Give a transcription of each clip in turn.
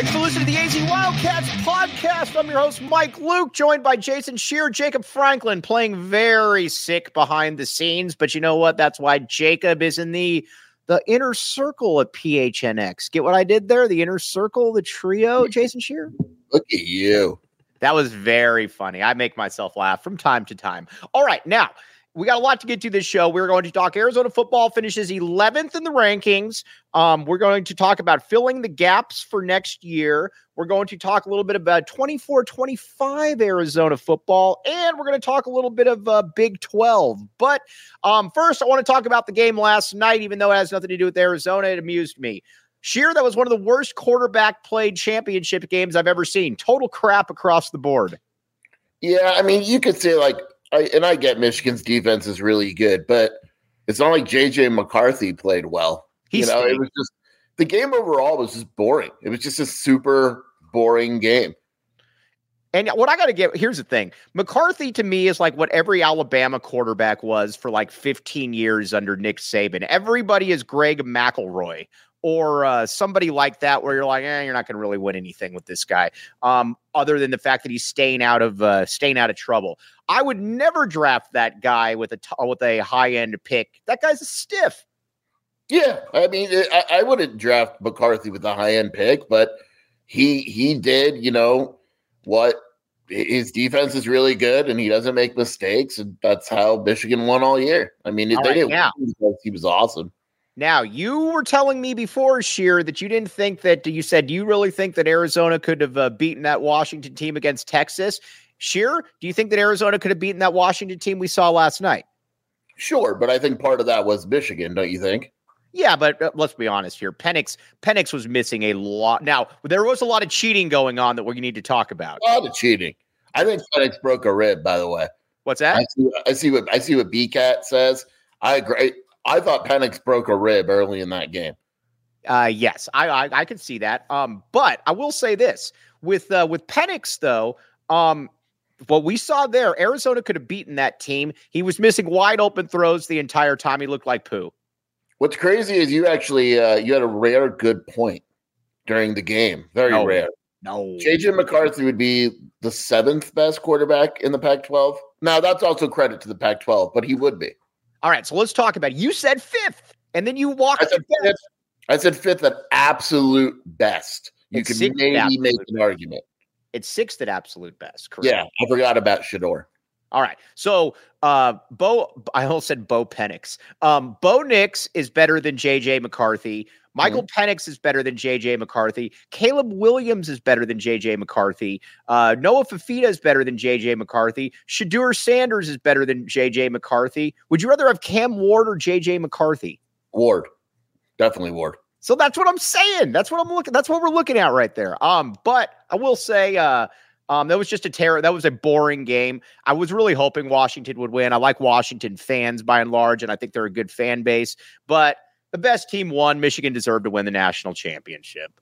Thanks for listening to the AZ Wildcats podcast. I'm your host, Mike Luke, joined by Jason Scheer, Jacob Franklin, playing very sick behind the scenes. But you know what? That's why Jacob is in the the inner circle at PHNX. Get what I did there? The inner circle, the trio, Jason Scheer. Look at you. That was very funny. I make myself laugh from time to time. All right, now we got a lot to get to this show. We're going to talk Arizona football finishes 11th in the rankings. Um, we're going to talk about filling the gaps for next year. We're going to talk a little bit about 24 25 Arizona football, and we're going to talk a little bit of uh, Big 12. But um, first, I want to talk about the game last night, even though it has nothing to do with Arizona. It amused me. Scheer, that was one of the worst quarterback played championship games I've ever seen. Total crap across the board. Yeah, I mean, you could say like I, and I get Michigan's defense is really good, but it's not like JJ McCarthy played well. He's you know, it was just the game overall was just boring. It was just a super boring game. And what I got to get here's the thing McCarthy to me is like what every Alabama quarterback was for like 15 years under Nick Saban. Everybody is Greg McElroy or uh, somebody like that where you're like, eh, you're not going to really win anything with this guy, um, other than the fact that he's staying out of uh, staying out of trouble. I would never draft that guy with a t- with a high end pick. That guy's a stiff. Yeah, I mean, I, I wouldn't draft McCarthy with a high end pick, but he he did, you know, what his defense is really good and he doesn't make mistakes, and that's how Michigan won all year. I mean, All they right, didn't because he was awesome. Now, you were telling me before, Scheer, that you didn't think that you said you really think that Arizona could have uh, beaten that Washington team against Texas. Scheer, do you think that Arizona could have beaten that Washington team we saw last night? Sure, but I think part of that was Michigan, don't you think? Yeah, but uh, let's be honest here. Penix Penix was missing a lot. Now, there was a lot of cheating going on that we need to talk about. A lot of cheating. I think FedEx broke a rib, by the way. What's that? I see, I see what I see what BCAT says. I agree. I thought Penix broke a rib early in that game. Uh, yes, I, I I could see that. Um, but I will say this with uh, with Penix though. Um, what we saw there, Arizona could have beaten that team. He was missing wide open throws the entire time. He looked like poo. What's crazy is you actually uh, you had a rare good point during the game. Very No. rare. No, JJ McCarthy would be the seventh best quarterback in the Pac-12. Now that's also credit to the Pac-12, but he would be. All right, so let's talk about it. You said fifth, and then you walked I said fifth. I said fifth at absolute best. You It's sixth maybe make an best. argument. It's sixth at absolute best. Correct. Yeah, I forgot about Shedeur. All right. So uh Bo I almost said Bo Penix. Um Bo Nix is better than JJ McCarthy. Michael Penix is better than JJ McCarthy. Caleb Williams is better than JJ McCarthy. Uh, Noah Fifita is better than JJ McCarthy. Shedeur Sanders is better than JJ McCarthy. Would you rather have Cam Ward or JJ McCarthy? Ward, definitely Ward. So that's what I'm saying. That's what I'm looking. That's what we're looking at right there. Um, but I will say, uh, um, that was just a terror. That was a boring game. I was really hoping Washington would win. I like Washington fans by and large, and I think they're a good fan base. But the best team won. Michigan deserved to win the national championship.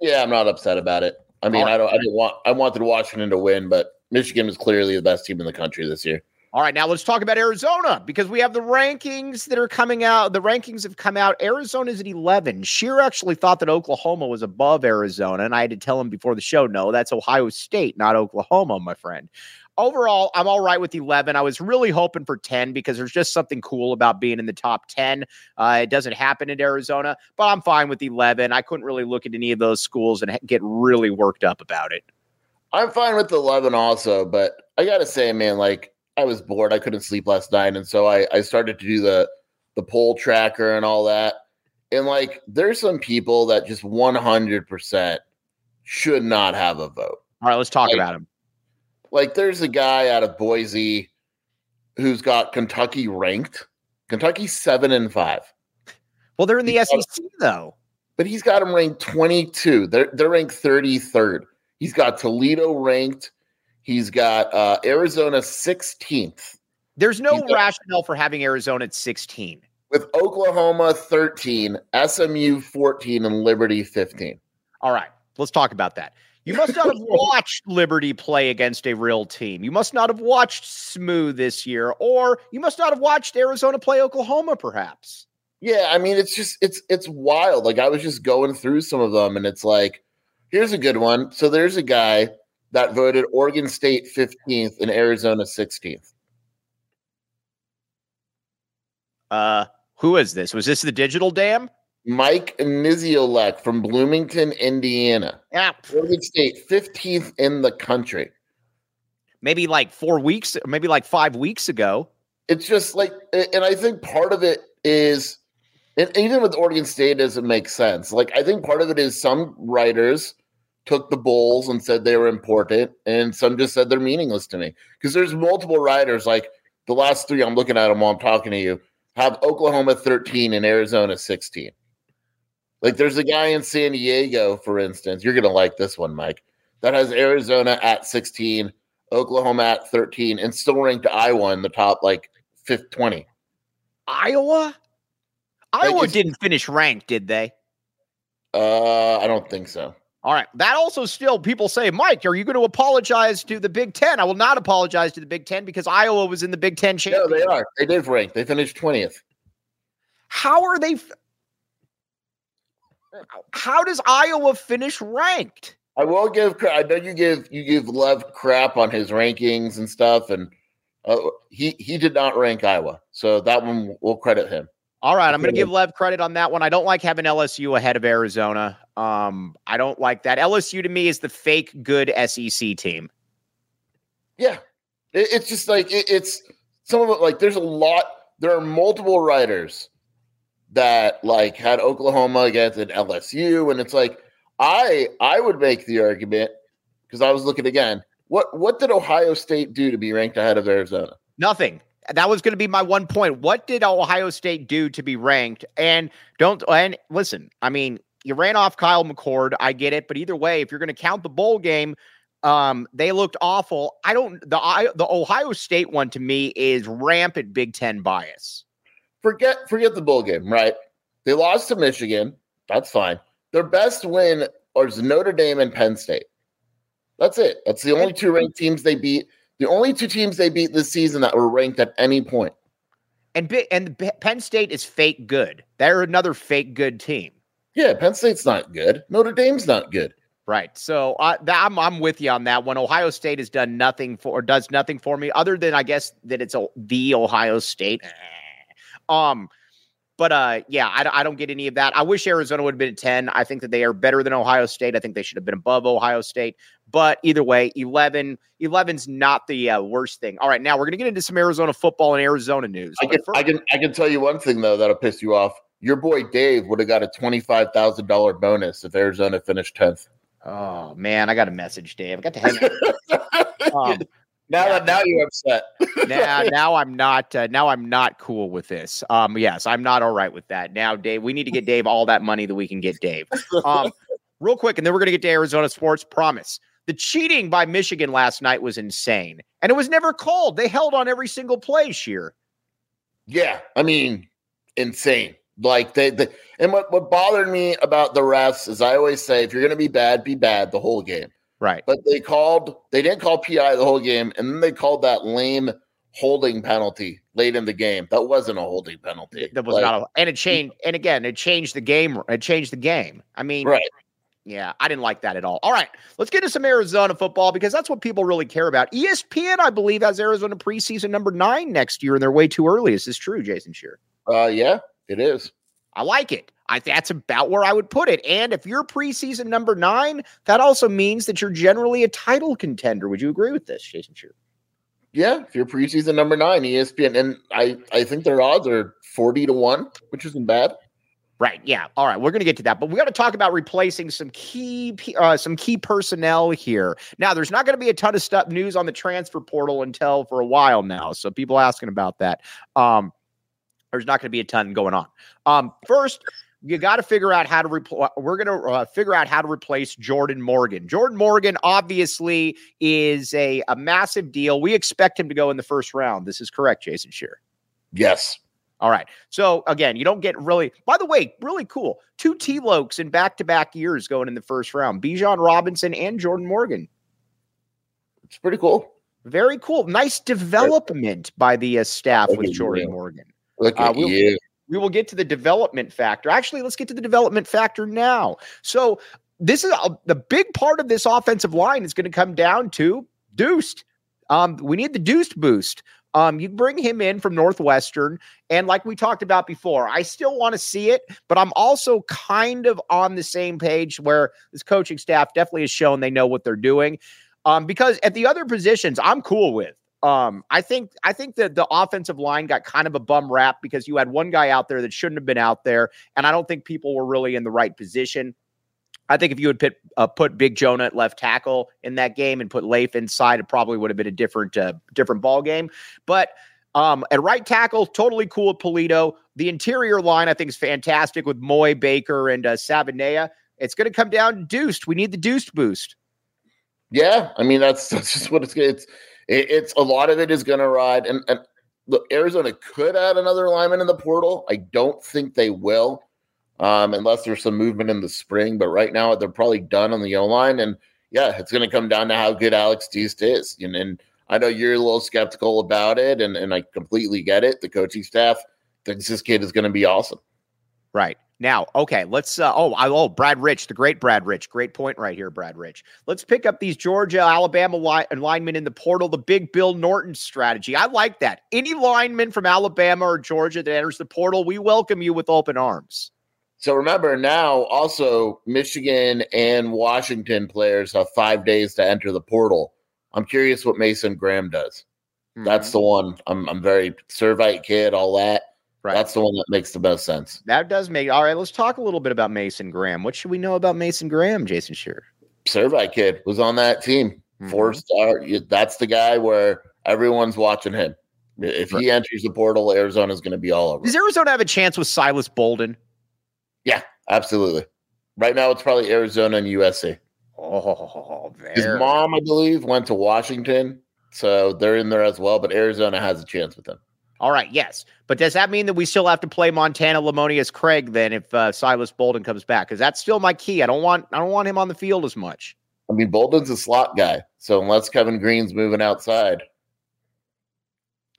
Yeah, I'm not upset about it. I mean, right. I don't. I didn't want. I wanted Washington to win, but Michigan was clearly the best team in the country this year. All right, now let's talk about Arizona because we have the rankings that are coming out. The rankings have come out. Arizona's at 11. Scheer actually thought that Oklahoma was above Arizona, and I had to tell him before the show, no, that's Ohio State, not Oklahoma, my friend. Overall, I'm all right with 11. I was really hoping for 10 because there's just something cool about being in the top 10. Uh, it doesn't happen in Arizona, but I'm fine with 11. I couldn't really look at any of those schools and get really worked up about it. I'm fine with 11 also, but I got to say, man, like I was bored. I couldn't sleep last night. And so I, I started to do the, the poll tracker and all that. And like, there's some people that just 100% should not have a vote. All right, let's talk like, about him. Like, there's a guy out of Boise who's got Kentucky ranked. Kentucky seven and five. Well, they're in the he's SEC got, though. But he's got them ranked 22. They're they're ranked 33rd. He's got Toledo ranked. He's got uh, Arizona 16th. There's no got, rationale for having Arizona at 16. With Oklahoma 13, SMU 14, and Liberty 15. All right, let's talk about that. You must not have watched Liberty play against a real team. You must not have watched SMU this year, or you must not have watched Arizona play Oklahoma, perhaps. Yeah, I mean, it's just it's it's wild. Like I was just going through some of them, and it's like, here's a good one. So there's a guy that voted Oregon State 15th and Arizona 16th. Uh, who is this? Was this the digital dam? Mike Niziolek from Bloomington, Indiana. Yeah. Oregon State, 15th in the country. Maybe like four weeks, maybe like five weeks ago. It's just like, and I think part of it is, and even with Oregon State, doesn't make sense. Like, I think part of it is some writers took the bowls and said they were important, and some just said they're meaningless to me. Because there's multiple writers, like the last three I'm looking at them while I'm talking to you, have Oklahoma 13 and Arizona 16. Like there's a guy in San Diego, for instance. You're gonna like this one, Mike. That has Arizona at 16, Oklahoma at 13, and still ranked Iowa in the top like fifth 20. Iowa? Like Iowa didn't finish ranked, did they? Uh, I don't think so. All right. That also still people say, Mike, are you going to apologize to the Big Ten? I will not apologize to the Big Ten because Iowa was in the Big Ten championship. No, they are. They did rank. They finished 20th. How are they? How does Iowa finish ranked? I will give. I know you give you give Lev crap on his rankings and stuff, and uh, he he did not rank Iowa, so that one we'll credit him. All right, I'm going to give Lev credit on that one. I don't like having LSU ahead of Arizona. Um, I don't like that. LSU to me is the fake good SEC team. Yeah, it, it's just like it, it's some of it. Like there's a lot. There are multiple writers that like had Oklahoma against an LSU, and it's like I I would make the argument because I was looking again. What what did Ohio State do to be ranked ahead of Arizona? Nothing. That was going to be my one point. What did Ohio State do to be ranked? And don't and listen. I mean, you ran off Kyle McCord. I get it, but either way, if you're going to count the bowl game, um, they looked awful. I don't. The I, the Ohio State one to me is rampant Big Ten bias forget forget the bowl game, right? They lost to Michigan. That's fine. Their best win is Notre Dame and Penn State. That's it. That's the only two ranked teams they beat. The only two teams they beat this season that were ranked at any point. And and Penn State is fake good. They're another fake good team. Yeah, Penn State's not good. Notre Dame's not good. Right. So uh, I'm I'm with you on that one. Ohio State has done nothing for or does nothing for me other than I guess that it's a, the Ohio State. Um, but uh, yeah, I, I don't get any of that. I wish Arizona would have been at 10. I think that they are better than Ohio State. I think they should have been above Ohio State. But either way, 11, 11's not the uh, worst thing. All right, now we're going to get into some Arizona football and Arizona news. I can, I can, I can tell you one thing though that'll piss you off. Your boy Dave would have got a twenty-five thousand dollar bonus if Arizona finished tenth. Oh man, I got a message, Dave. I got to hang. um, now yeah. that now you're upset. now, now I'm not. Uh, now I'm not cool with this. Um, yes, I'm not all right with that. Now, Dave, we need to get Dave all that money that we can get Dave. Um, real quick, and then we're gonna get to Arizona sports. Promise. The cheating by Michigan last night was insane, and it was never called. They held on every single play. Scheer. Yeah, I mean, insane. Like they, they and what what bothered me about the refs is I always say if you're gonna be bad, be bad the whole game. Right. But they called, they didn't call PI the whole game, and then they called that lame holding penalty late in the game. That wasn't a holding penalty. That was like, not a, and it changed, and again, it changed the game. It changed the game. I mean, right. Yeah, I didn't like that at all. All right, let's get to some Arizona football because that's what people really care about. ESPN, I believe, has Arizona preseason number nine next year, and they're way too early. Is this true, Jason Scheer? Uh, yeah, it is. I like it. I that's about where I would put it. And if you're preseason number nine, that also means that you're generally a title contender. Would you agree with this, Jason Scheer? Yeah, if you're preseason number nine, ESPN, and I I think their odds are forty to one, which isn't bad. Right. Yeah. All right. We're going to get to that, but we got to talk about replacing some key uh, some key personnel here. Now, there's not going to be a ton of stuff news on the transfer portal until for a while now. So people asking about that. Um, there's not going to be a ton going on. Um, first, you got to figure out how to replace. We're going to uh, figure out how to replace Jordan Morgan. Jordan Morgan obviously is a a massive deal. We expect him to go in the first round. This is correct, Jason Scheer. Yes. All right. So again, you don't get really, by the way, really cool. Two T Lokes in back to back years going in the first round Bijan Robinson and Jordan Morgan. It's pretty cool. Very cool. Nice development by the uh, staff with Jordan Morgan. Look at uh, we'll, you. We will get to the development factor. Actually, let's get to the development factor now. So, this is a, the big part of this offensive line is going to come down to Deuced. Um, we need the Deuced boost. Um, you bring him in from Northwestern, and like we talked about before, I still want to see it, but I'm also kind of on the same page where this coaching staff definitely has shown they know what they're doing. Um, because at the other positions, I'm cool with. Um, I think I think that the offensive line got kind of a bum rap because you had one guy out there that shouldn't have been out there, and I don't think people were really in the right position. I think if you had put, uh, put Big Jonah at left tackle in that game and put Leif inside, it probably would have been a different uh, different ball game. But um, at right tackle, totally cool with Pulido. The interior line, I think, is fantastic with Moy, Baker, and uh, Savaiinaea. It's going to come down to deuced. We need the deuced boost. Yeah, I mean that's that's just what it's it's it, it's a lot of it is going to ride. And, and look, Arizona could add another lineman in the portal. I don't think they will um, unless there's some movement in the spring. But right now, they're probably done on the O line. And yeah, it's going to come down to how good Alex Deuced is. And, and I know you're a little skeptical about it, and, and I completely get it. The coaching staff thinks this kid is going to be awesome. Right. Now, okay, let's. Uh, oh, I, oh, Brad Rich, the great Brad Rich, great point right here, Brad Rich. Let's pick up these Georgia, Alabama line, linemen in the portal. The big Bill Norton strategy. I like that. Any lineman from Alabama or Georgia that enters the portal, we welcome you with open arms. So remember now, also Michigan and Washington players have five days to enter the portal. I'm curious what Mason Graham does. Mm-hmm. That's the one. I'm I'm very Servite kid, all that. Right. That's the one that makes the most sense. That does make all right. Let's talk a little bit about Mason Graham. What should we know about Mason Graham, Jason Scheer? Servite kid was on that team. Mm-hmm. Four star. That's the guy where everyone's watching him. If right. he enters the portal, Arizona's going to be all over. Does Arizona have a chance with Silas Bolden? Yeah, absolutely. Right now, it's probably Arizona and USC. Oh, his mom, I believe, went to Washington, so they're in there as well. But Arizona has a chance with him. All right, yes, but does that mean that we still have to play Montana Lemonious Craig then if uh, Silas Bolden comes back? Because that's still my key. I don't want I don't want him on the field as much. I mean, Bolden's a slot guy, so unless Kevin Green's moving outside,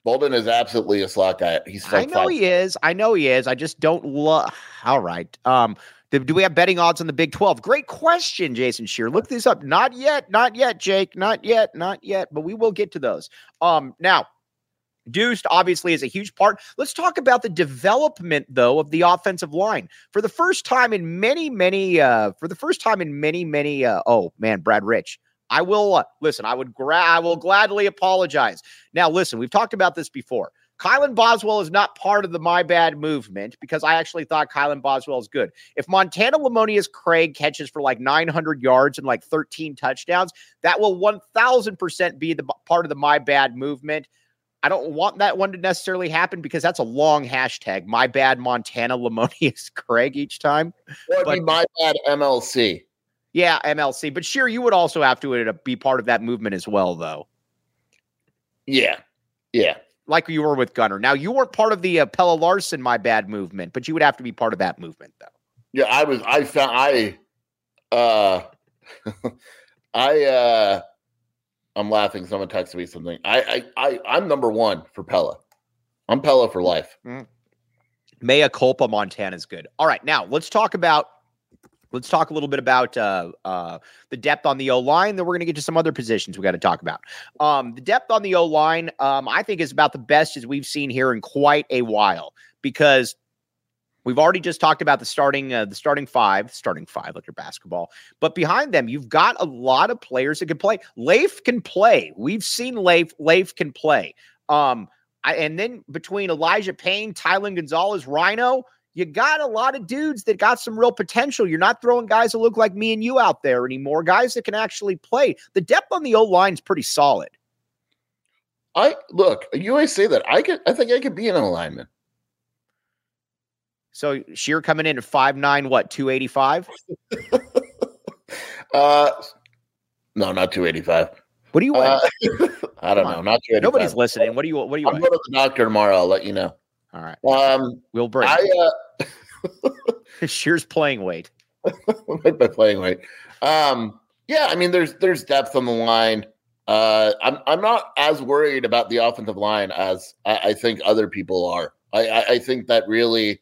Bolden is absolutely a slot guy. He's like I know five. he is. I know he is. I just don't love. All right. Um, do, do, we have betting odds on the Big 12? Great question, Jason Scheer. Look this up. Not yet. Not yet, Jake. Not yet. Not yet. But we will get to those. Um, now, Obviously is a huge part. Let's talk about the development, though, of the offensive line. For the first time in many, many, uh, for the first time in many, many, uh, oh man, Brad Rich. I will uh, listen. I would gra- I will gladly apologize. Now, listen, we've talked about this before. Kylan Boswell is not part of the my bad movement because I actually thought Kylan Boswell is good. If Montana Lemonious Craig catches for like 900 yards and like 13 touchdowns, that will 1000% be the part of the my bad movement. I don't want that one to necessarily happen because that's a long hashtag. My bad Montana Lemonious Craig each time. Or but, my bad MLC. Yeah, MLC. But sure, you would also have to uh, be part of that movement as well, though. Yeah. Yeah. Like you were with Gunner. Now, you weren't part of the uh, Pelle Larsson, my bad movement, but you would have to be part of that movement, though. Yeah, I was, I found, I, uh, I, uh, I'm laughing. Someone texted me something. I, I, I, I'm number one for Pella. I'm Pella for life. Mm. Mea culpa Montana's good. All right, now let's talk about Let's talk a little bit about uh, uh, the depth on the O line. Then we're going to get to some other positions we got to talk about. Um, the depth on the O line, um, I think, is about the best as we've seen here in quite a while because we've already just talked about the starting uh, the starting five, starting five like your basketball. But behind them, you've got a lot of players that can play. Leif can play. We've seen Leif. Leif can play. Um, I, and then between Elijah Payne, Tylen Gonzalez, Rhino you got a lot of dudes that got some real potential. You're not throwing guys that look like me and you out there anymore, guys that can actually play. The depth on the O line is pretty solid. I look, you always say that. I could I think I could be in an alignment. So Scheer coming in at five nine, what, 285? uh no, not 285. What do you want? Uh, I don't know. Not 285. Nobody's listening. What do you what do you I'm want? going to the doctor tomorrow. I'll let you know. All right. Um, We'll break. I uh, Scheer's playing weight. by playing weight. Um, yeah, I mean, there's there's depth on the line. Uh, I'm I'm not as worried about the offensive line as I, I think other people are. I, I, I think that really,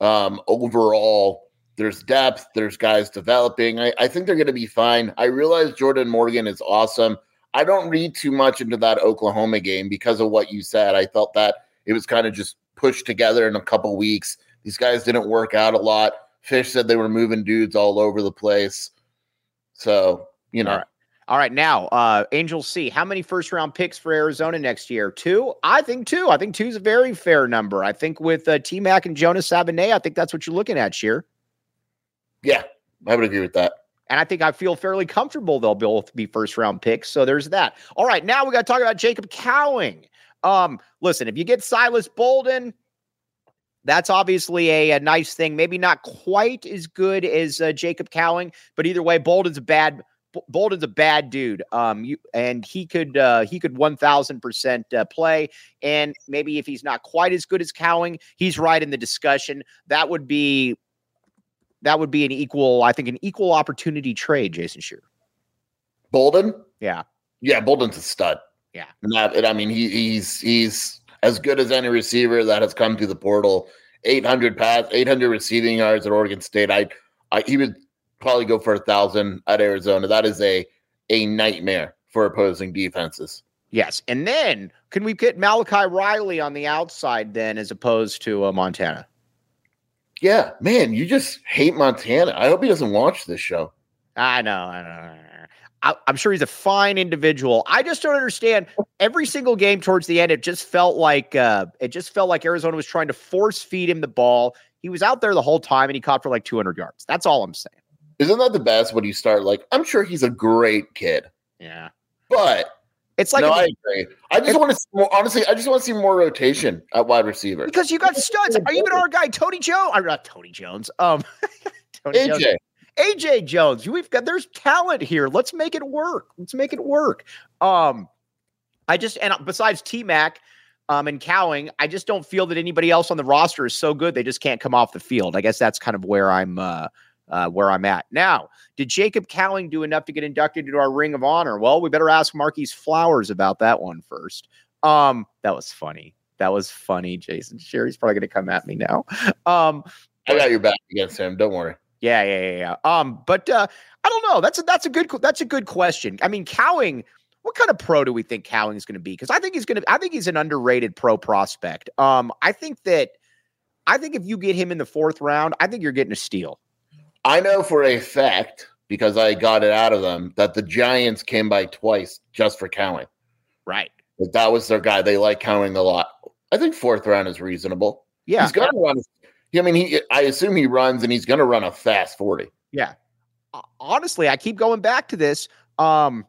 um, overall, there's depth. There's guys developing. I, I think they're going to be fine. I realize Jordan Morgan is awesome. I don't read too much into that Oklahoma game because of what you said. I felt that it was kind of just pushed together in a couple weeks. These guys didn't work out a lot. Fisch said they were moving dudes all over the place. So, you know. All right. Now uh Angel C. How many first round picks for Arizona next year? Two. I think two. I think two is a very fair number. I think with uh, T Mac and Jonah Savaiinaea, I think that's what you're looking at, Scheer. Yeah, I would agree with that. And I think I feel fairly comfortable they'll both be first round picks. So there's that. All right, now we got to talk about Jacob Cowing. Um, listen, if you get Silas Bolden, that's obviously a, a nice thing. Maybe not quite as good as uh, Jacob Cowing, but either way, Bolden's a bad Bolden's a bad dude. Um, you and he could uh, he could one thousand percent uh, play. And maybe if he's not quite as good as Cowing, he's right in the discussion. That would be that would be an equal, I think, an equal opportunity trade. Jason Scheer. Bolden, Yeah, yeah, Bolden's a stud. Yeah. that, I mean he, he's he's as good as any receiver that has come through the portal. Eight hundred pass, eight hundred receiving yards at Oregon State. I, I he would probably go for a thousand at Arizona. That is a a nightmare for opposing defenses. yes. And then can we get Malachi Riley on the outside then, as opposed to uh, Montana? Yeah, man, you just hate Montana. I hope he doesn't watch this show. I know. I know. I, I'm sure he's a fine individual. I just don't understand. Every single game towards the end, it just felt like uh, it just felt like Arizona was trying to force feed him the ball. He was out there the whole time, and he caught for like 200 yards. That's all I'm saying. Isn't that the best when you start like I'm sure he's a great kid, Yeah, but it's like no, if- I agree. I just want to see more, honestly. I just want to see more rotation at wide receiver. because you got studs. Are you even our guy Tony Jones, or not Tony Jones. Um, Tony Jones. AJ, AJ Jones. We've got there's talent here. Let's make it work. Let's make it work. Um, I just and besides T Mac, um, and Cowing, I just don't feel that anybody else on the roster is so good they just can't come off the field. I guess that's kind of where I'm uh, uh where I'm at now. Did Jacob Cowing do enough to get inducted into our Ring of Honor? Well, we better ask Marquise Flowers about that one first. Um, that was funny. That was funny, Jason. Sherry's probably going to come at me now. Um, I got your back against him. Don't worry. yeah, yeah, yeah, yeah. Um, but uh, I don't know. That's a that's a good that's a good question. I mean, Cowing. What kind of pro do we think Cowing is going to be? Because I think he's going to. I think he's an underrated pro prospect. Um, I think that. I think if you get him in the fourth round, I think you're getting a steal. I know for a fact because I got it out of them that the Giants came by twice just for Cowing. Right. That that was their guy. They like Cowing a lot. I think fourth round is reasonable. Yeah. he's gonna run. I mean, he. I assume he runs, and he's gonna run a fast forty. Yeah. Honestly, I keep going back to this. Um,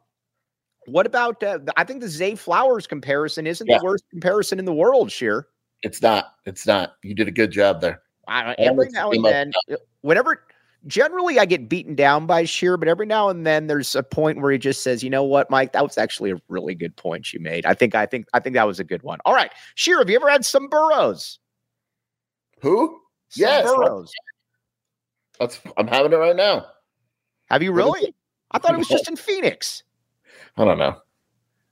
what about? Uh, I think the Zay Flowers comparison isn't Yeah. the worst comparison in the world. Scheer. It's not. It's not. You did a good job there. I, every now and then, whenever, generally I get beaten down by Scheer, but every now and then there's a point where he just says, "You know what, Mike? That was actually a really good point you made. I think, I think, I think that was a good one." All right, Scheer, have you ever had some burros? Who? Some Yes. burros. That's. I'm having it right now. Have you really? I thought it was just in Phoenix. I don't know.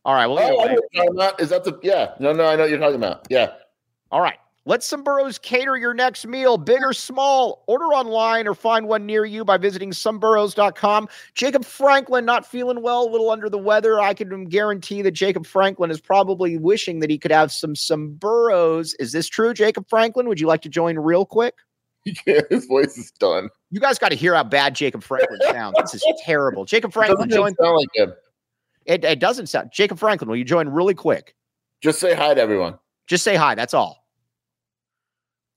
All right. Well, Oh, I way. know what you're about. Is that the? Yeah. No, no. I know what you're talking about. Yeah. All right. Let Someburros cater your next meal, big or small. Order online or find one near you by visiting someburros.com. Jacob Franklin not feeling well, a little under the weather. I can guarantee that Jacob Franklin is probably wishing that he could have some Someburros. Is this true, Jacob Franklin? Would you like to join real quick? Yeah, his voice is done. You guys got to hear how bad Jacob Franklin sounds. This is terrible. Jacob Franklin, join. sound like him. It, it doesn't sound. Jacob Franklin, will you join really quick? Just say hi to everyone. Just say hi. That's all.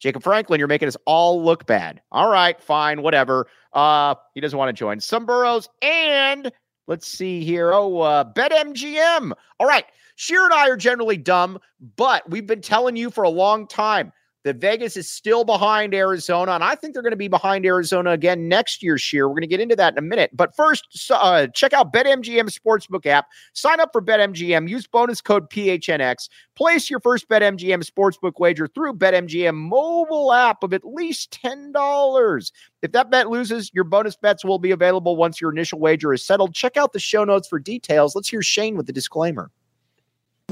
Jacob Franklin, you're making us all look bad. All right, fine, whatever. Uh, he doesn't want to join. Someburros and let's see here. Oh, uh, BetMGM. All right. Scheer and I are generally dumb, but we've been telling you for a long time that Vegas is still behind Arizona, and I think they're going to be behind Arizona again next year, Scheer. We're going to get into that in a minute. But first, uh, check out BetMGM Sportsbook app. Sign up for BetMGM. Use bonus code PHNX. Place your first BetMGM Sportsbook wager through BetMGM mobile app of at least $10. If that bet loses, your bonus bets will be available once your initial wager is settled. Check out the show notes for details. Let's hear Shane with the disclaimer.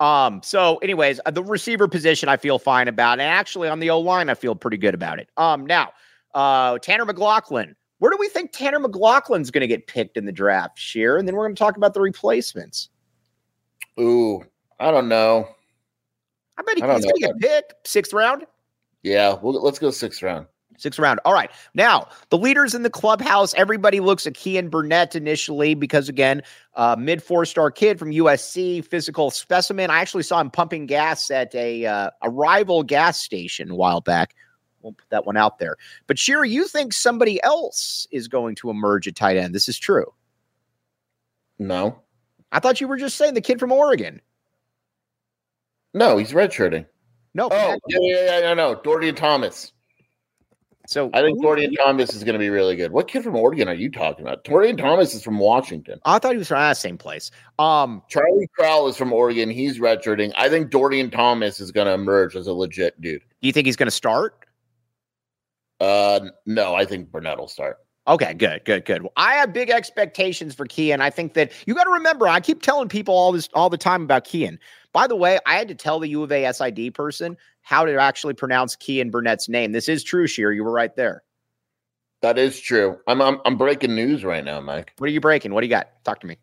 um, so anyways, uh, the receiver position I feel fine about, and actually on the O line I feel pretty good about it. Um, now, uh, Tanner McLaughlin, where do we think Tanner McLaughlin's going to get picked in the draft, Scheer? And then we're going to talk about the replacements. Ooh, I don't know. I bet he, I he's going to get picked sixth round. Yeah, well, let's go sixth round. Sixth round. All right. Now, the leaders in the clubhouse, everybody looks at Keyan Burnett initially because, again, uh, mid four star kid from USC, physical specimen. I actually saw him pumping gas at a, uh, a rival gas station a while back. We'll put that one out there. But, Shira, you think somebody else is going to emerge at tight end. This is true. No, I thought you were just saying the kid from Oregon. no, he's redshirting. No. Oh, yeah, yeah, yeah, no, no, Dorian Thomas. So I think Dorian Thomas is going to be really good. What kid from Oregon are you talking about? Dorian Thomas is from Washington. I thought he was from the same place. Um, Charlie Crowell is from Oregon. He's redshirting. I think Dorian Thomas is going to emerge as a legit dude. do you think he's going to start? Uh, no, I think Burnett will start. Okay, good, good, good. Well, I have big expectations for Keyan. I think that you got to remember. I keep telling people all this all the time about Keyan. By the way, I had to tell the U of A SID person how to actually pronounce Keyan Burnett's name. This is true, Scheer. You were right there. That is true. I'm I'm, I'm breaking news right now, Mike. What are you breaking? What do you got? Talk to me.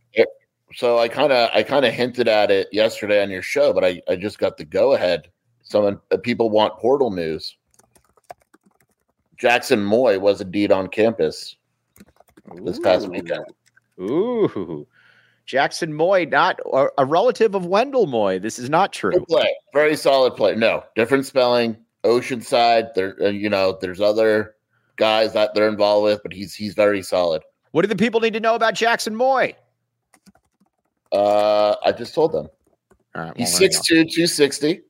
So I kind of I kind of hinted at it yesterday on your show, but I I just got the go ahead. Someone uh, people want portal news. Jackson Moy was indeed on campus this past weekend. Ooh, Jackson Moy, not a, relative of Wendell Moy. This is not true. Good play, very solid play. No, different spelling. Oceanside. There, uh, you know, there's other guys that they're involved with, but he's he's very solid. What do the people need to know about Jackson Moy? Uh, I just told them. All right, He's well, go. 6'2", 260.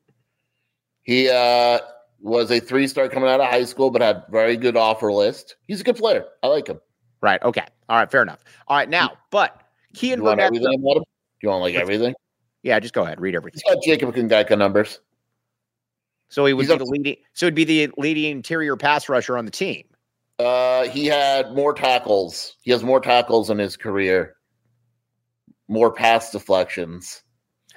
He uh, was a three star coming out of high school, but had very good offer list. He's a good player. I like him. Right. Okay. All right. Fair enough. All right. Now, but Keyan You want everything about him? You want like everything? Yeah, just go ahead. Read everything. He's got Jacob Kungaka numbers. So he would be the leading. So it'd be the leading interior pass rusher on the team. Uh, he had more tackles. He has more tackles in his career. More pass deflections.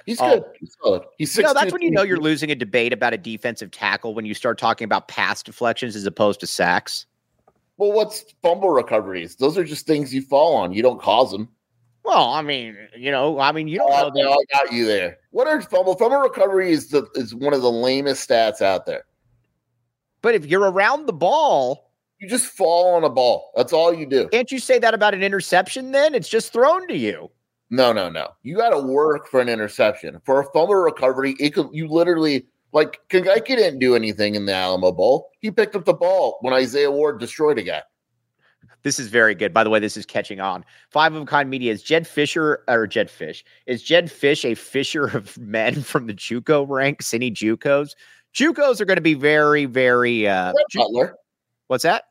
He's Oh. good. He's solid. He's six. know, that's when you know you're losing a debate about a defensive tackle when you start talking about pass deflections as opposed to sacks. Well, what's fumble recoveries? Those are just things you fall on. You don't cause them. Well, I mean, you know, I mean, you don't Oh, know no. I got you there. What are fumble? Fumble recovery is the is one of the lamest stats out there. But if you're around the ball, You just fall on a ball. That's all you do. can't you say that about an interception? Then it's just thrown to you. No, no, no. You got to work for an interception. For a fumble recovery, it could you literally like Kagaiki didn't do anything in the Alamo Bowl. He picked up the ball when Isaiah Ward destroyed a guy. This is very good. By the way, this is catching on. Five of a kind media is Jed Fisher or Jedd Fisch. Is Jedd Fisch a fisher of men from the JUCO ranks, any JUCOs? JUCOs are going to be very, very. Uh, Butler. What's that?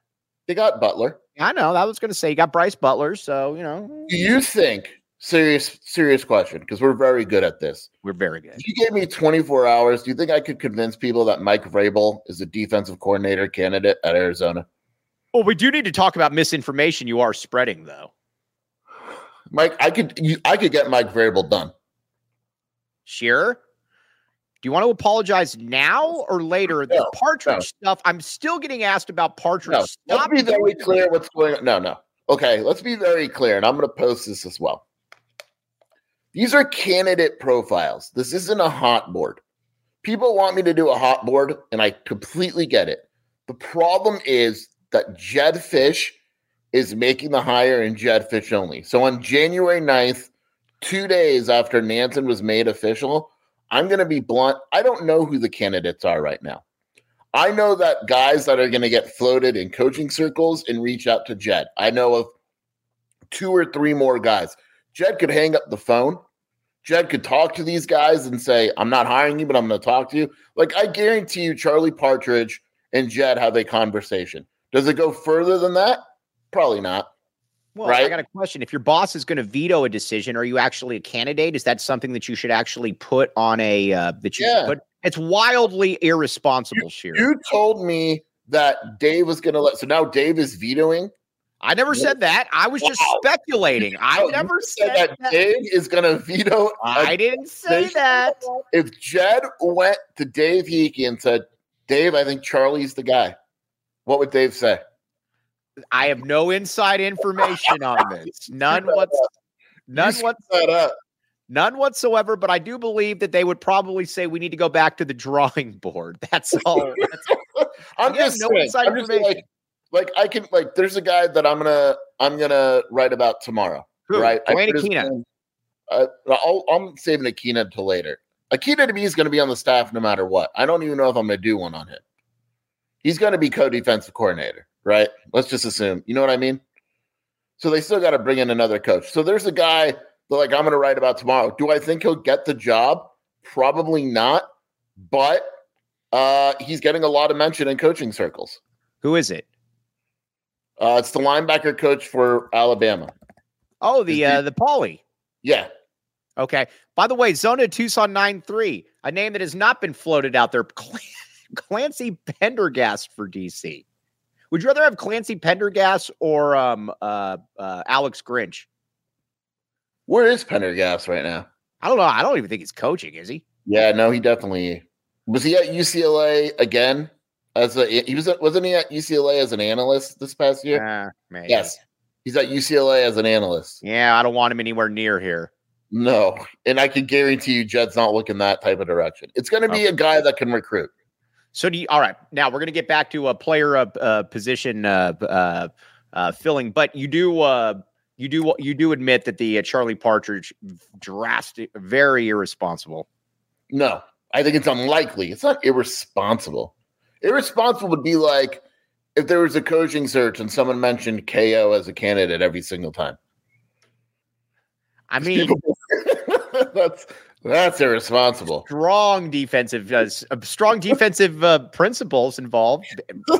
They got Butler. I know. I was going to say you got Bryce Butler, so you know. Do you think serious serious question because we're very good at this? We're very good. If you gave me 24 hours, do you think I could convince people that Mike Vrabel is a defensive coordinator candidate at Arizona? Well, we do need to talk about misinformation you are spreading, though. Mike, I could you, I could get Mike Vrabel done. Sure. Do you want to apologize now or later? The Partridge no. stuff. I'm still getting asked about Partridge. No, let's be very clear what's going on. No, no. Okay, let's be very clear, and I'm going to post this as well. These are candidate profiles. This isn't a hot board. People want me to do a hot board, and I completely get it. The problem is that Jedd Fisch is making the hire in Jedd Fisch only. So on January 9th, two days after Nansen was made official, I'm going to be blunt. I don't know who the candidates are right now. I know that guys that are going to get floated in coaching circles and reach out to Jed. I know of two or three more guys. Jed could hang up the phone. Jed could talk to these guys and say, I'm not hiring you, but I'm going to talk to you. Like, I guarantee you, Charlie Partridge and Jed have a conversation. Does it go further than that? Probably not. Well, I got a question. If your boss is going to veto a decision, are you actually a candidate? Is that something that you should actually put on a uh, that you Yeah. put? It's wildly irresponsible, Scheer. You told me that Dave was going to let. So now Dave is vetoing. I never said that. I was just Wow. speculating. I No, never said said that. Dave is going to veto. I didn't say that. if Jed went to Dave Heeke and said, Dave, I think Charlie's the guy, what would Dave say? I have no inside information on this. None what's none You what screwed that up. none whatsoever. But I do believe that they would probably say we need to go back to the drawing board. That's all. That's, I'm just no saying. inside I'm just information. Like, like I can like. There's a guy that I'm gonna I'm gonna write about tomorrow. Who? Right? I Duane put his Akina. name- Uh, I'll, I'm saving Akina until later. Akina to me is going to be on the staff no matter what. I don't even know if I'm going to do one on him. He's going to be co-defensive coordinator, right? Let's just assume. You know what I mean? So they still got to bring in another coach. So there's a guy that like I'm going to write about tomorrow. Do I think he'll get the job? Probably not, but uh, he's getting a lot of mention in coaching circles. who is it? Uh, it's the linebacker coach for Alabama. Oh, the uh, the Pauly. Yeah, Okay. By the way, Zona Tucson 9-3, a name that has not been floated out there. Cl- Clancy Pendergast for DC. Would you rather have Clancy Pendergast or um uh uh Alex Grinch? where is Pendergast right now? I don't know. I don't even think he's coaching, is he? Yeah, no, he definitely was. He at UCLA again as a he was wasn't he at UCLA as an analyst this past year? Uh, maybe. Yes, he's at UCLA as an analyst. Yeah, I don't want him anywhere near here. No, and I can guarantee you, Jed's not looking that type of direction. It's going to be a guy that can recruit. So do you, all right. Now we're going to get back to a player uh, uh, position uh, uh, uh, filling, but you do uh, you do you do admit that the uh, Charlie Partridge drastic, very irresponsible. No, I think it's unlikely. It's not irresponsible. Irresponsible would be like if there was a coaching search and someone mentioned KO as a candidate every single time. I mean, that's that's irresponsible. strong defensive, uh, uh, strong defensive uh, principles involved.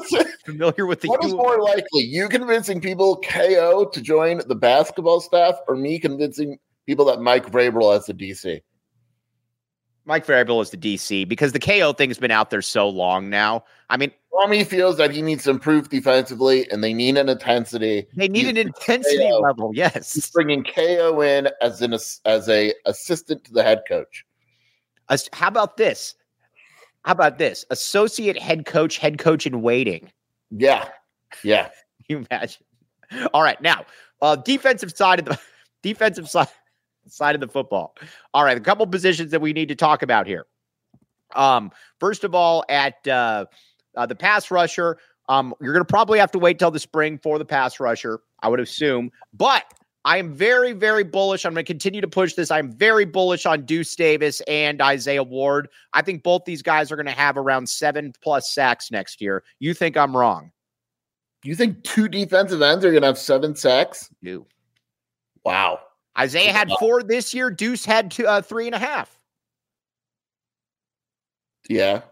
Familiar with the What is U- more likely, you convincing people KO to join the basketball staff, or me convincing people that Mike Vrabel as the DC? Mike Vrabel is the DC because the KO thing's been out there so long now. I mean, Tommy feels that he needs to improve defensively, and they need an intensity. they need an intensity KO. level. He's Yes. bringing KO in as an as a assistant to the head coach. As- how about this? How about this? Associate head coach, head coach in waiting. Yeah, yeah. Can you imagine? All right, now uh, defensive side of the defensive side side of the football. All right, a couple positions that we need to talk about here. Um, first of all, at uh, uh, the pass rusher, um, you're going to probably have to wait till the spring for the pass rusher, I would assume. But I am very, very bullish. I'm going to continue to push this. I'm very bullish on Deuce Davis and Isaiah Ward. I think both these guys are going to have around seven plus sacks next year. You think I'm wrong? You think two defensive ends are going to have seven sacks? You. Wow. Isaiah had four this year. Deuce had two, uh, three and a half. Yeah.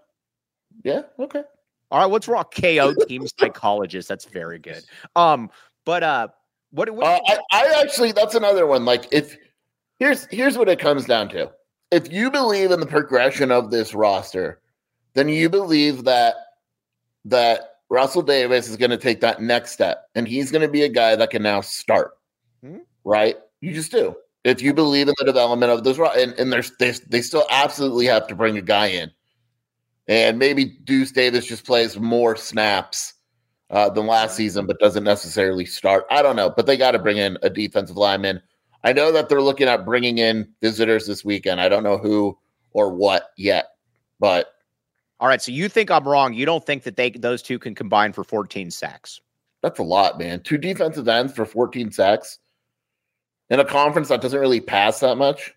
Yeah. Okay. All right, what's wrong? KO team psychologist. That's very good. Um, but uh, what? what uh, I, I actually that's another one. Like if here's here's what it comes down to. If you believe in the progression of this roster, then you believe that that Russell Davis is going to take that next step, and he's going to be a guy that can now start. Hmm? Right? You just do. If you believe in the development of this, and, and there's they, they still absolutely have to bring a guy in, and maybe Deuce Davis just plays more snaps uh, than last season, but doesn't necessarily start. I don't know, but they got to bring in a defensive lineman. I know that they're looking at bringing in visitors this weekend. I don't know who or what yet, but all right. So you think I'm wrong? You don't think that they those two can combine for 14 sacks? That's a lot, man. Two defensive ends for 14 sacks in a conference that doesn't really pass that much.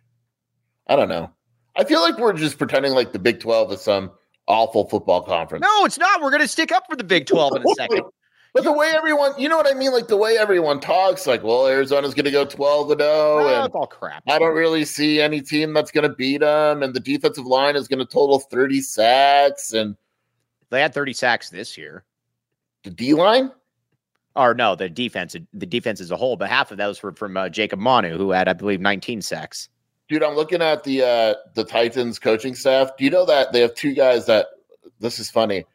I don't know. I feel like we're just pretending like the Big 12 is some awful football conference. No, it's not. We're going to stick up for the Big 12 in a second. But the way everyone, you know what I mean? Like the way everyone talks, like, well, Arizona's going to go 12 and 0. and it's all crap. I don't really see any team that's going to beat them. And the defensive line is going to total 30 sacks. And they had 30 sacks this year. The D line? Or no, the defense, the defense as a whole, but half of those were from uh, Jacob Manu, who had, I believe, 19 sacks. Dude, I'm looking at the uh, the Titans coaching staff. Do you know that they have two guys that this is funny?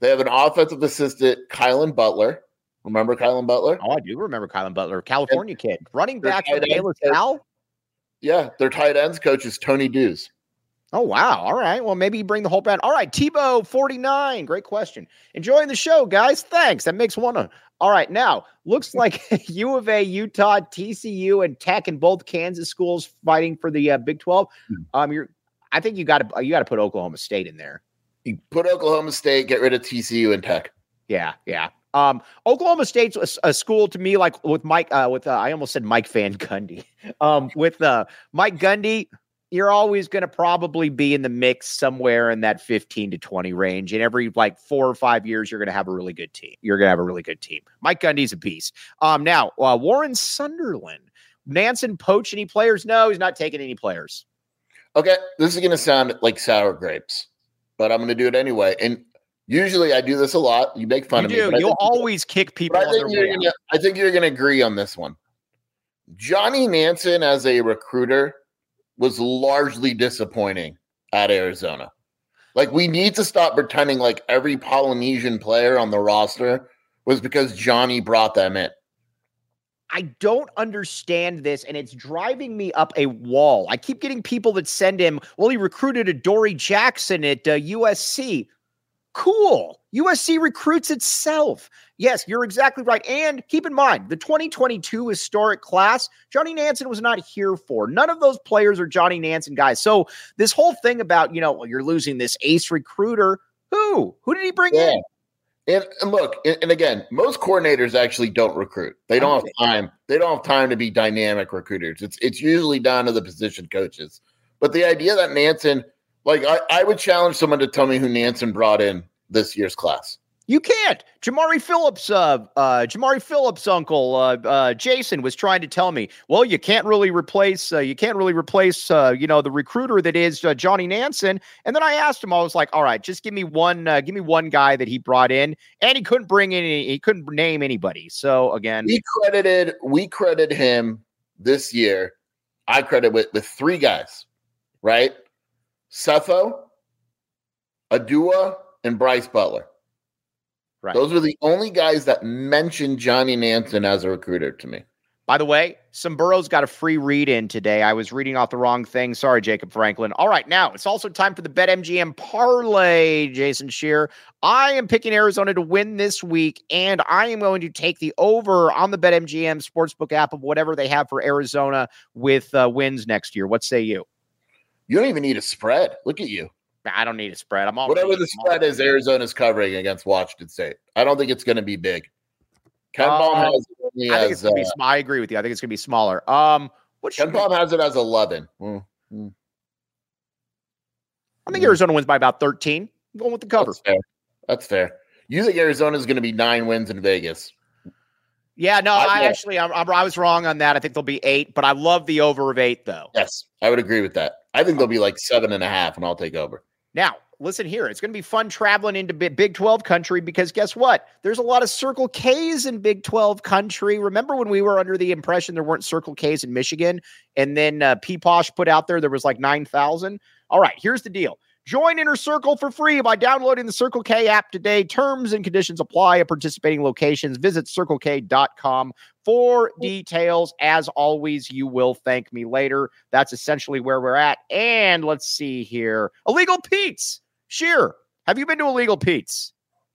They have an offensive assistant, Kylan Butler. Remember Kylan Butler? Oh, I do remember Kylan Butler, California and kid, running back for Baylor Cal. Yeah, their tight ends coach is Tony Dews. Oh wow! All right, well maybe bring the whole band. All right, Tebow forty nine. Great question. Enjoying the show, guys. Thanks. That makes one. Of, all right, now looks like U of A, Utah, TCU, and Tech, and both Kansas schools fighting for the uh, Big Twelve. Hmm. Um, you're. I think you got to you got to put Oklahoma State in there. You put Oklahoma State, get rid of TCU and Tech. Yeah, yeah. Um, Oklahoma State's a, a, school to me, like with Mike, uh, with uh, I almost said Mike Van Gundy. Um, with uh, Mike Gundy, you're always going to probably be in the mix somewhere in that 15 to 20 range. And every like four or five years, you're going to have a really good team. You're going to have a really good team. Mike Gundy's a beast. Um, now uh, Warren Sunderland, Nansen poach any players? No, he's not taking any players. Okay, this is going to sound like sour grapes but I'm going to do it anyway. And usually I do this a lot. You make fun you of do. me. You'll always kick people. I think, gonna, I think you're going to agree on this one. Johnny Nansen as a recruiter was largely disappointing at Arizona. Like we need to stop pretending like every Polynesian player on the roster was because Johnny brought them in. I don't understand this, and it's driving me up a wall. I keep getting people that send him, well, he recruited a Dory Jackson at uh, USC. Cool. USC recruits itself. Yes, you're exactly right. And keep in mind, the 2022 historic class, Johnny Nansen was not here for. None of those players are Johnny Nansen guys. So this whole thing about, you know, well, you're losing this ace recruiter. Who? Who did he bring yeah. in? And, and look, and, and, again, most coordinators actually don't recruit. They don't have time. They don't have time to be dynamic recruiters. It's it's usually down to the position coaches. But the idea that Nansen, like, I, I would challenge someone to tell me who Nansen brought in this year's class. You can't. Jamari Phillips, uh, uh, Jamari Phillips' uncle, uh, uh, Jason, was trying to tell me, well, you can't really replace, uh, you can't really replace, uh, you know, the recruiter that is Johnny Nansen. And then I asked him, I was like, all right, just give me one, give me one guy that he brought in, and he couldn't bring in, any, he couldn't name anybody. So again, we credited, we credited him this year. I credit with with three guys, right? Sefo, Adua, and Bryce Butler. Right. Those were the only guys that mentioned Johnny Nansen as a recruiter to me. By the way, Someburros got a free read in today. I was reading off the wrong thing. Sorry, Jacob Franklin. All right, now it's also time for the BetMGM parlay, Jason Scheer. I am picking Arizona to win this week, and I am going to take the over on the BetMGM sportsbook app of whatever they have for Arizona with uh, wins next year. What say you? You don't even need a spread. Look at you. I don't need a spread. I'm all whatever the spread is. Arizona's covering against Washington State. I don't think it's going to be big. KenPom uh, has. I think it's going be. Uh, I agree with you. I think it's going to be smaller. Um, what KenPom has it as eleven. Mm-hmm. I think Arizona wins by about thirteen. I'm going with the cover. That's fair. That's fair. You think Arizona is going to be nine wins in Vegas? Yeah, no, I, I actually I'm, I'm, i was wrong on that. I think they'll be eight, but I love the over of eight though. Yes, I would agree with that. I think they'll be like seven and a half, and I'll take over. Now, listen here. It's going to be fun traveling into Big 12 country because guess what? There's a lot of Circle K's in Big 12 country. Remember when we were under the impression there weren't Circle K's in Michigan? And then uh, Posh put out there there was like 9,000. All right, here's the deal. Join Inner Circle for free by downloading the Circle K app today. Terms and conditions apply at participating locations. Visit circlek.com for details. As always, you will thank me later. That's essentially where we're at. And let's see here. Illegal Pete's. Scheer, have you been to Illegal Pete's?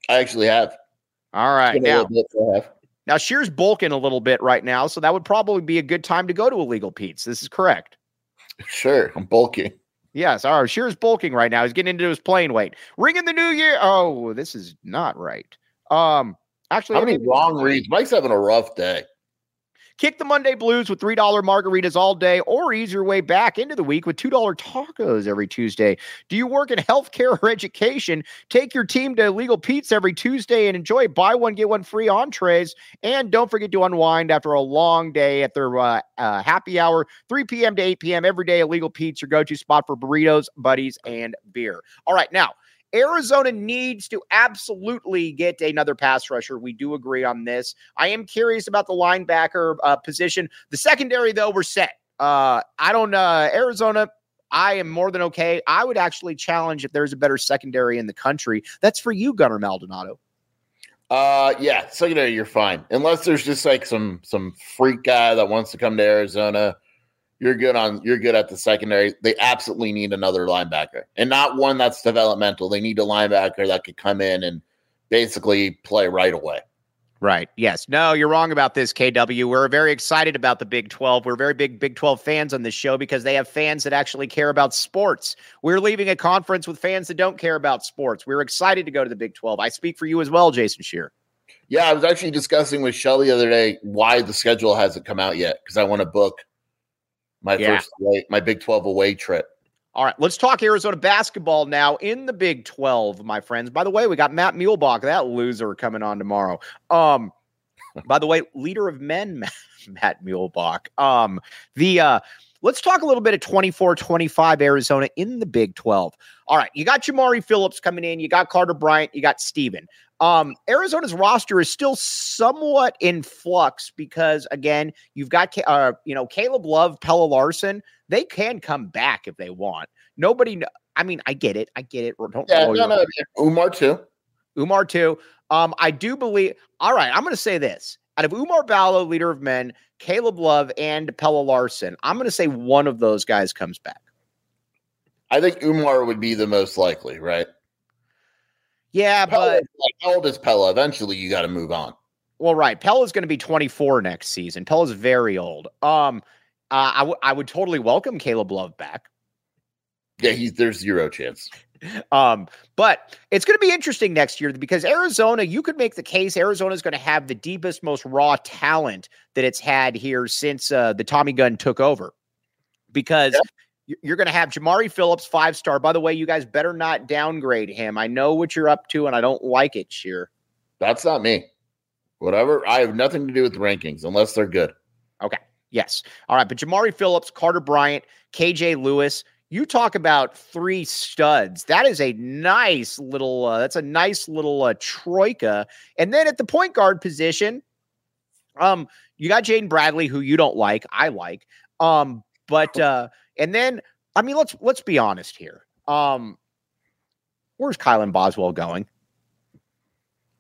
I actually have. All right. Now, now, Scheer's bulking a little bit right now, so that would probably be a good time to go to Illegal Pete's. This is correct. Sure. I'm bulking. Yes, right. Scheer's bulking right now. He's getting into his plane weight. Ring in the new year. Oh, this is not right. Um, actually, how many wrong reads? Mike's having a rough day. Kick the Monday blues with $3 margaritas all day or ease your way back into the week with $2 tacos every Tuesday. Do you work in healthcare or education? Take your team to Illegal Pete's every Tuesday and enjoy buy one, get one free entrees. And don't forget to unwind after a long day at their uh, uh, happy hour, 3 p.m. to 8 p.m. every day at Illegal Pete's, your go to spot for burritos, buddies, and beer. All right, now Arizona needs to absolutely get another pass rusher. We do agree on this. I am curious about the linebacker uh, position. The secondary, though, we're set. Uh, I don't. Uh, Arizona. I am more than okay. I would actually challenge if there's a better secondary in the country. That's for you, Gunnar Maldonado. Uh, yeah, secondary, you're fine, unless there's just like some some freak guy that wants to come to Arizona you're good on you're good at the secondary. They absolutely need another linebacker. And not one that's developmental. They need a linebacker that could come in and basically play right away. Right. Yes. No, you're wrong about this, KW. We're very excited about the Big 12. We're very big Big 12 fans on this show because they have fans that actually care about sports. We're leaving a conference with fans that don't care about sports. We're excited to go to the Big 12. I speak for you as well, Jason Scheer. Yeah, I was actually discussing with Shelly the other day why the schedule hasn't come out yet because I want to book my yeah. first away, my Big 12 away trip. All right, let's talk Arizona basketball now in the Big 12, my friends. By the way, we got Matt Muehlebach, that loser, coming on tomorrow. Um, by the way, leader of men, Matt Muehlebach. Um, the uh, let's talk a little bit of 24-25 Arizona in the Big 12. All right, you got Jamari Phillips coming in, you got Carter Bryant, you got Steven. Um, Arizona's roster is still somewhat in flux because again, you've got uh, you know, Caleb Love, Pelle Larsson. they can come back if they want. Nobody I mean, I get it. I get it. Don't yeah, no, no, Oumar too. Oumar too. Um, I do believe all right, I'm gonna say this. Out of Oumar Ballo, leader of men, Caleb Love, and Pelle Larsson, I'm gonna say one of those guys comes back. I think Oumar would be the most likely, right? Yeah, Pelle, but like, how old is Pelle? Eventually, you got to move on. Well, right. Pelle is going to be 24 next season. Pelle is very old. Um, uh, I, w- I would totally welcome Caleb Love back. Yeah, he's there's zero chance. Um, but it's going to be interesting next year because Arizona, you could make the case Arizona is going to have the deepest, most raw talent that it's had here since uh, the Tommy gun took over. Because you're going to have Jamari Phillips, five star. By the way, you guys better not downgrade him. I know what you're up to, and I don't like it, Scheer. That's not me. Whatever. I have nothing to do with the rankings unless they're good. Okay. Yes. All right. But Jamari Phillips, Carter Bryant, KJ Lewis, you talk about three studs. That is a nice little, uh, that's a nice little uh, troika. And then at the point guard position, um, you got Jaden Bradley, who you don't like. I like. Um, but uh, and then, I mean, let's let's be honest here. Um, where's Kylan Boswell going?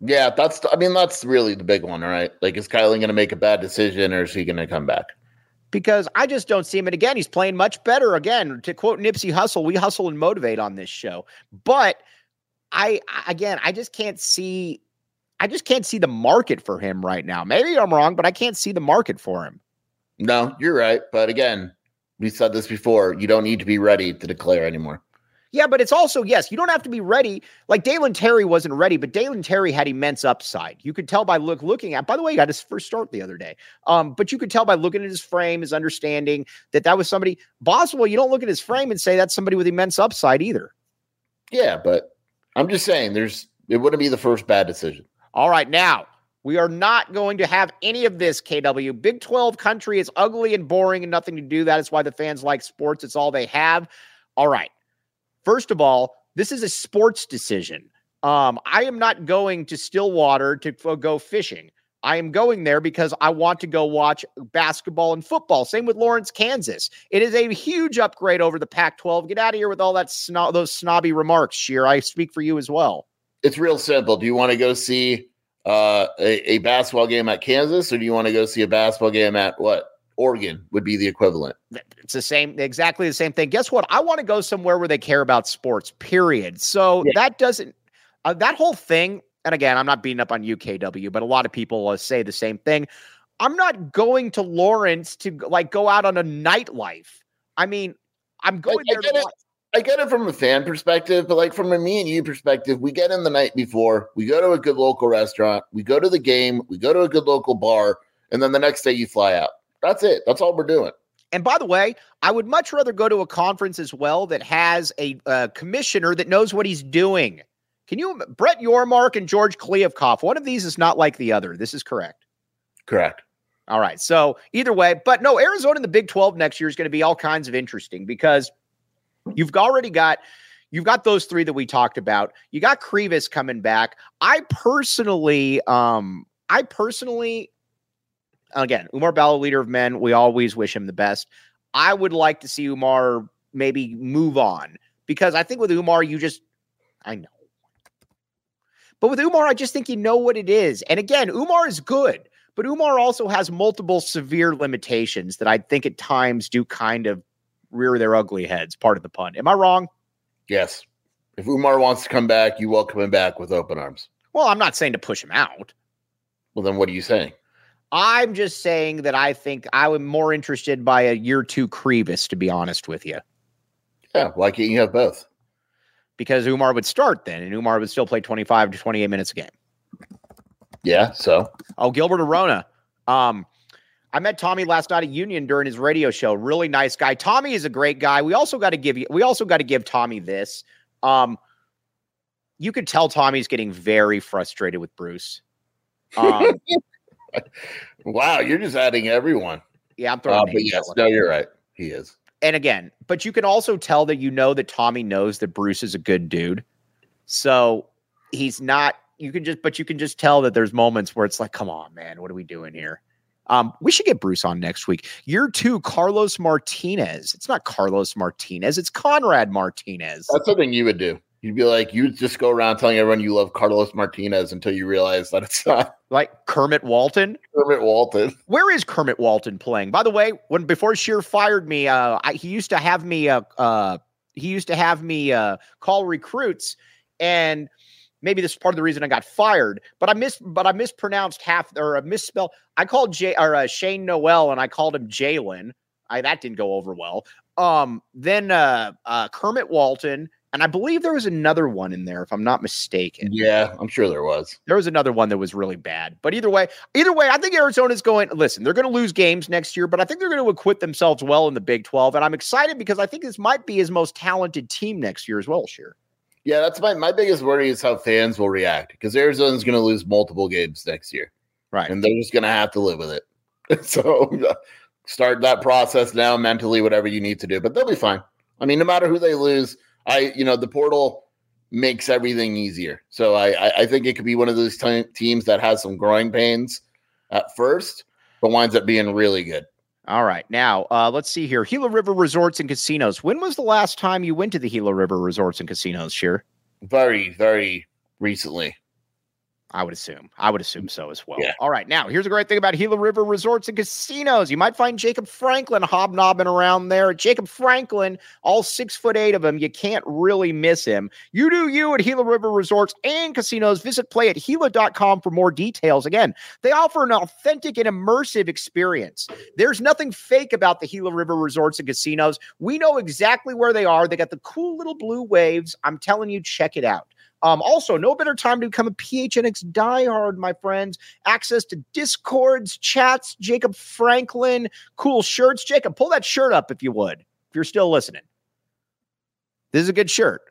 Yeah, that's. I mean, that's really the big one, right? Like, is Kylan going to make a bad decision, or is he going to come back? Because I just don't see him. And again, he's playing much better. Again, to quote Nipsey Hussle, we hustle and motivate on this show. But I, again, I just can't see. I just can't see the market for him right now. Maybe I'm wrong, but I can't see the market for him. No, you're right. But again, we said this before. You don't need to be ready to declare anymore. Yeah, but it's also, yes, you don't have to be ready. Like Dalen Terry wasn't ready, but Dalen Terry had immense upside. You could tell by look looking at, by the way, he got his first start the other day. Um, but you could tell by looking at his frame, his understanding that that was somebody, Boswell, you don't look at his frame and say that's somebody with immense upside either. Yeah, but I'm just saying there's, it wouldn't be the first bad decision. All right. Now, we are not going to have any of this, KW. Big 12 country is ugly and boring and nothing to do. That is why the fans like sports. It's all they have. All right. First of all, This is a sports decision. Um, I am not going to Stillwater to f- go fishing. I am going there because I want to go watch basketball and football. Same with Lawrence, Kansas. It is a huge upgrade over the Pac 12. Get out of here with all that snob, those snobby remarks, Scheer. I speak for you as well. It's real simple. Do you want to go see uh, a, a basketball game at Kansas or do you want to go see a basketball game at what? Oregon would be the equivalent. It's the same, exactly the same thing. Guess what? I want to go somewhere where they care about sports, period. So yeah. that doesn't, uh, that whole thing, and again, I'm not beating up on UKW, but a lot of people uh, say the same thing. I'm not going to Lawrence to like go out on a nightlife. I mean, I'm going I, there. I I get it from a fan perspective, but like from a me and you perspective, we get in the night before, we go to a good local restaurant, we go to the game, we go to a good local bar, and then the next day you fly out. That's it. That's all we're doing. And by the way, I would much rather go to a conference as well that has a uh, commissioner that knows what he's doing. Can you, Brett Yormark and George Kliavkoff, one of these is not like the other. This is correct. Correct. All right. So either way, but no, Arizona in the Big 12 next year is going to be all kinds of interesting because you've already got you've got those three that we talked about. You got Krivas coming back. I personally, um, I personally again, Oumar Ballo, leader of men, we always wish him the best. I would like to see Oumar maybe move on because I think with Oumar, you just, I know. But with Oumar, I just think you know what it is. And again, Oumar is good, but Oumar also has multiple severe limitations that I think at times do kind of rear their ugly heads. Part of the pun. Am I wrong? Yes. If Oumar wants to come back, you welcome him back with open arms. Well, I'm not saying to push him out. Well, then what are you saying? I'm just saying that I think I am more interested by a year two Krivas, to be honest with you. Yeah, why can't you have both? Because Oumar would start then, and Oumar would still play 25 to 28 minutes a game. Yeah, so. Oh, Gilbert Arona. Um, I met Tommy last night at Union during his radio show. Really nice guy. Tommy is a great guy. We also got to give you. We also got to give Tommy this. Um, you could tell Tommy's getting very frustrated with Bruce. Um, wow, you're just adding everyone. Yeah, I'm throwing. Uh, but yes, no, you're right. He is. And again, but you can also tell that you know that Tommy knows that Bruce is a good dude. So he's not. You can just, but you can just tell that there's moments where it's like, come on, man, what are we doing here? Um, we should get Bruce on next week. Year two, Carlos Martinez. It's not Carlos Martinez. It's Conrad Martinez. That's something you would do. You'd be like, you just go around telling everyone you love Carlos Martinez until you realize that it's not like Kermit Walton. Kermit Walton. Where is Kermit Walton playing? By the way, when before Scheer fired me, uh, I, he used to have me. Uh, uh, he used to have me uh, call recruits, and maybe this is part of the reason I got fired. But I miss, but I mispronounced half or a misspell. I called Jay or uh, Shane Noel, and I called him Jalen. I that didn't go over well. Um, then uh, uh, Kermit Walton and I believe there was another one in there, if I'm not mistaken. Yeah, I'm sure there was. There was another one that was really bad. But either way, either way, I think Arizona's going. Listen, they're going to lose games next year, but I think they're going to acquit themselves well in the Big 12. And I'm excited because I think this might be his most talented team next year as well, sure. Yeah, that's my my biggest worry is how fans will react because Arizona's going to lose multiple games next year. Right. And they're just going to have to live with it. so uh, start that process now mentally, whatever you need to do. But they'll be fine. I mean, no matter who they lose, I, you know, the portal makes everything easier. So I, I think it could be one of those t- teams that has some growing pains at first, but winds up being really good. All right. Now, uh, let's see here. Gila River Resorts and Casinos. When was the last time you went to the Gila River Resorts and Casinos, Scheer? Very, very recently. I would assume. I would assume so as well. Yeah. All right. Now, here's a great thing about Gila River Resorts and Casinos. You might find Jacob Franklin hobnobbing around there. Jacob Franklin, all six foot eight of him. You can't really miss him. You do you at Gila River Resorts and Casinos. Visit play at Gila.com for more details. Again, they offer an authentic and immersive experience. There's nothing fake about the Gila River Resorts and Casinos. We know exactly where they are. They got the cool little blue waves. I'm telling you, check it out. Um, also, no better time to become a PHNX diehard, my friends. Access to discords, chats, Jacob Franklin, cool shirts. Jacob, pull that shirt up if you would, if you're still listening. This is a good shirt.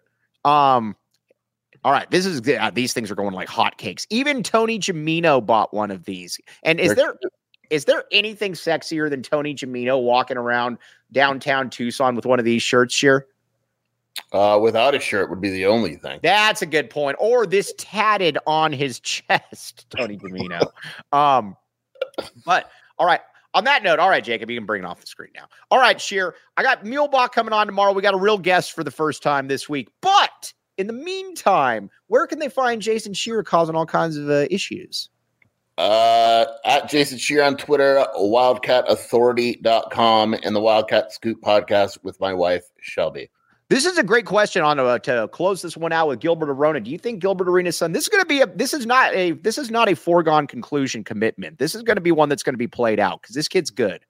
Um, all right, this is uh, these things are going like hotcakes. Even Tony Jamino bought one of these. And is there is there anything sexier than Tony Jamino walking around downtown Tucson with one of these shirts? Sure. Uh, without a shirt would be the only thing. That's a good point. Or this tatted on his chest, Tony Domino. um, but all right. On that note, all right, Jacob, you can bring it off the screen now. All right, Scheer, I got Muehlebach coming on tomorrow. We got a real guest for the first time this week. But in the meantime, where can they find Jason Scheer causing all kinds of uh, issues? Uh, at Jason Scheer on Twitter, wildcatauthority.com, and the Wildcat Scoop podcast with my wife, Shelby. This is a great question on uh, to close this one out with Gilbert Arona. Do you think Gilbert Arenas' son? This is going to be a. This is not a. This is not a foregone conclusion commitment. This is going to be one that's going to be played out because this kid's good.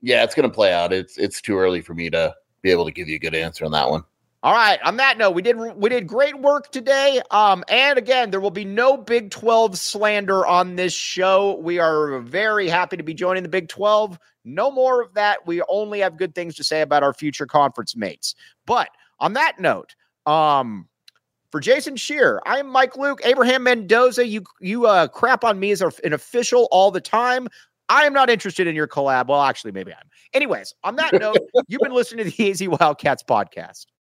Yeah, it's going to play out. It's it's too early for me to be able to give you a good answer on that one. All right. On that note, we did we did great work today. Um, and again, there will be no Big 12 slander on this show. We are very happy to be joining the Big 12. No more of that. We only have good things to say about our future conference mates. But on that note, um, for Jason Scheer, I'm Mike Luke, Abraham Mendoza. You you uh, crap on me as an official all the time. I am not interested in your collab. Well, actually, maybe I'm. Anyways, on that note, you've been listening to the AZ Wildcats podcast.